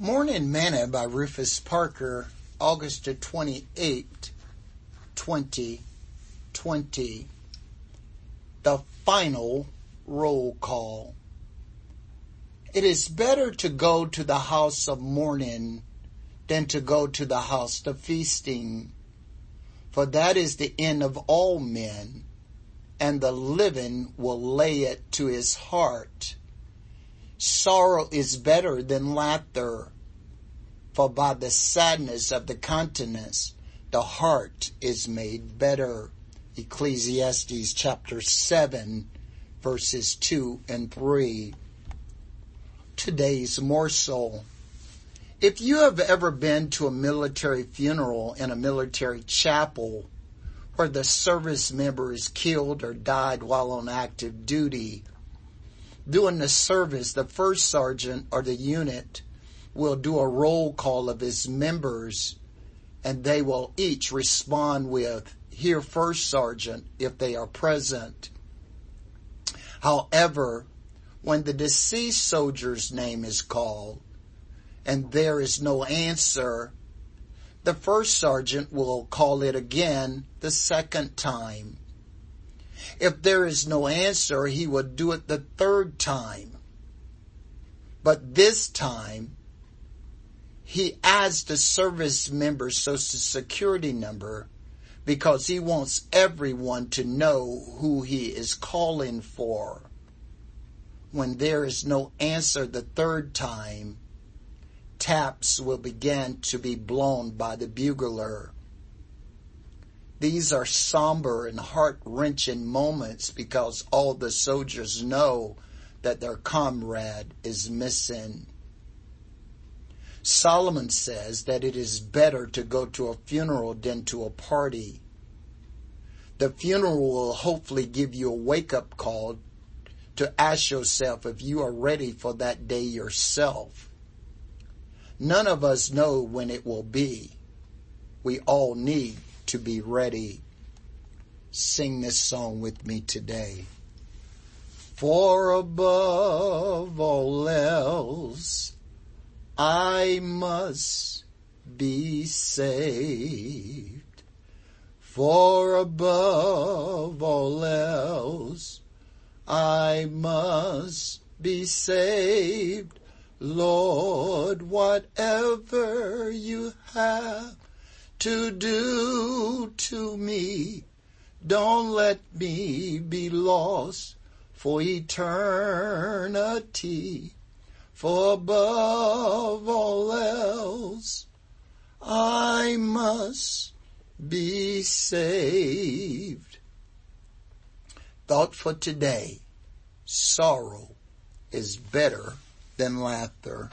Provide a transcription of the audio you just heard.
Morning Manna by Rufus Parker, August 28, 2020. The final roll call. It is better to go to the house of mourning than to go to the house of feasting, for that is the end of all men, and the living will lay it to his heart sorrow is better than laughter. For by the sadness of the countenance, the heart is made better. Ecclesiastes chapter 7 verses 2 and 3. Today's morsel. If you have ever been to a military funeral in a military chapel where the service member is killed or died while on active duty, during the service, the first sergeant or the unit will do a roll call of his members and they will each respond with, here first sergeant if they are present. However, when the deceased soldier's name is called and there is no answer, the first sergeant will call it again the second time. If there is no answer, he will do it the third time. But this time, he adds the service member's social security number because he wants everyone to know who he is calling for. When there is no answer the third time, taps will begin to be blown by the bugler. These are somber and heart wrenching moments because all the soldiers know that their comrade is missing. Solomon says that it is better to go to a funeral than to a party. The funeral will hopefully give you a wake up call to ask yourself if you are ready for that day yourself. None of us know when it will be. We all need to be ready. Sing this song with me today. For above all else, I must be saved. For above all else, I must be saved. Lord, whatever you have to do to me. Don't let me be lost for eternity. For above all else, I must be saved. Thought for today, sorrow is better than laughter.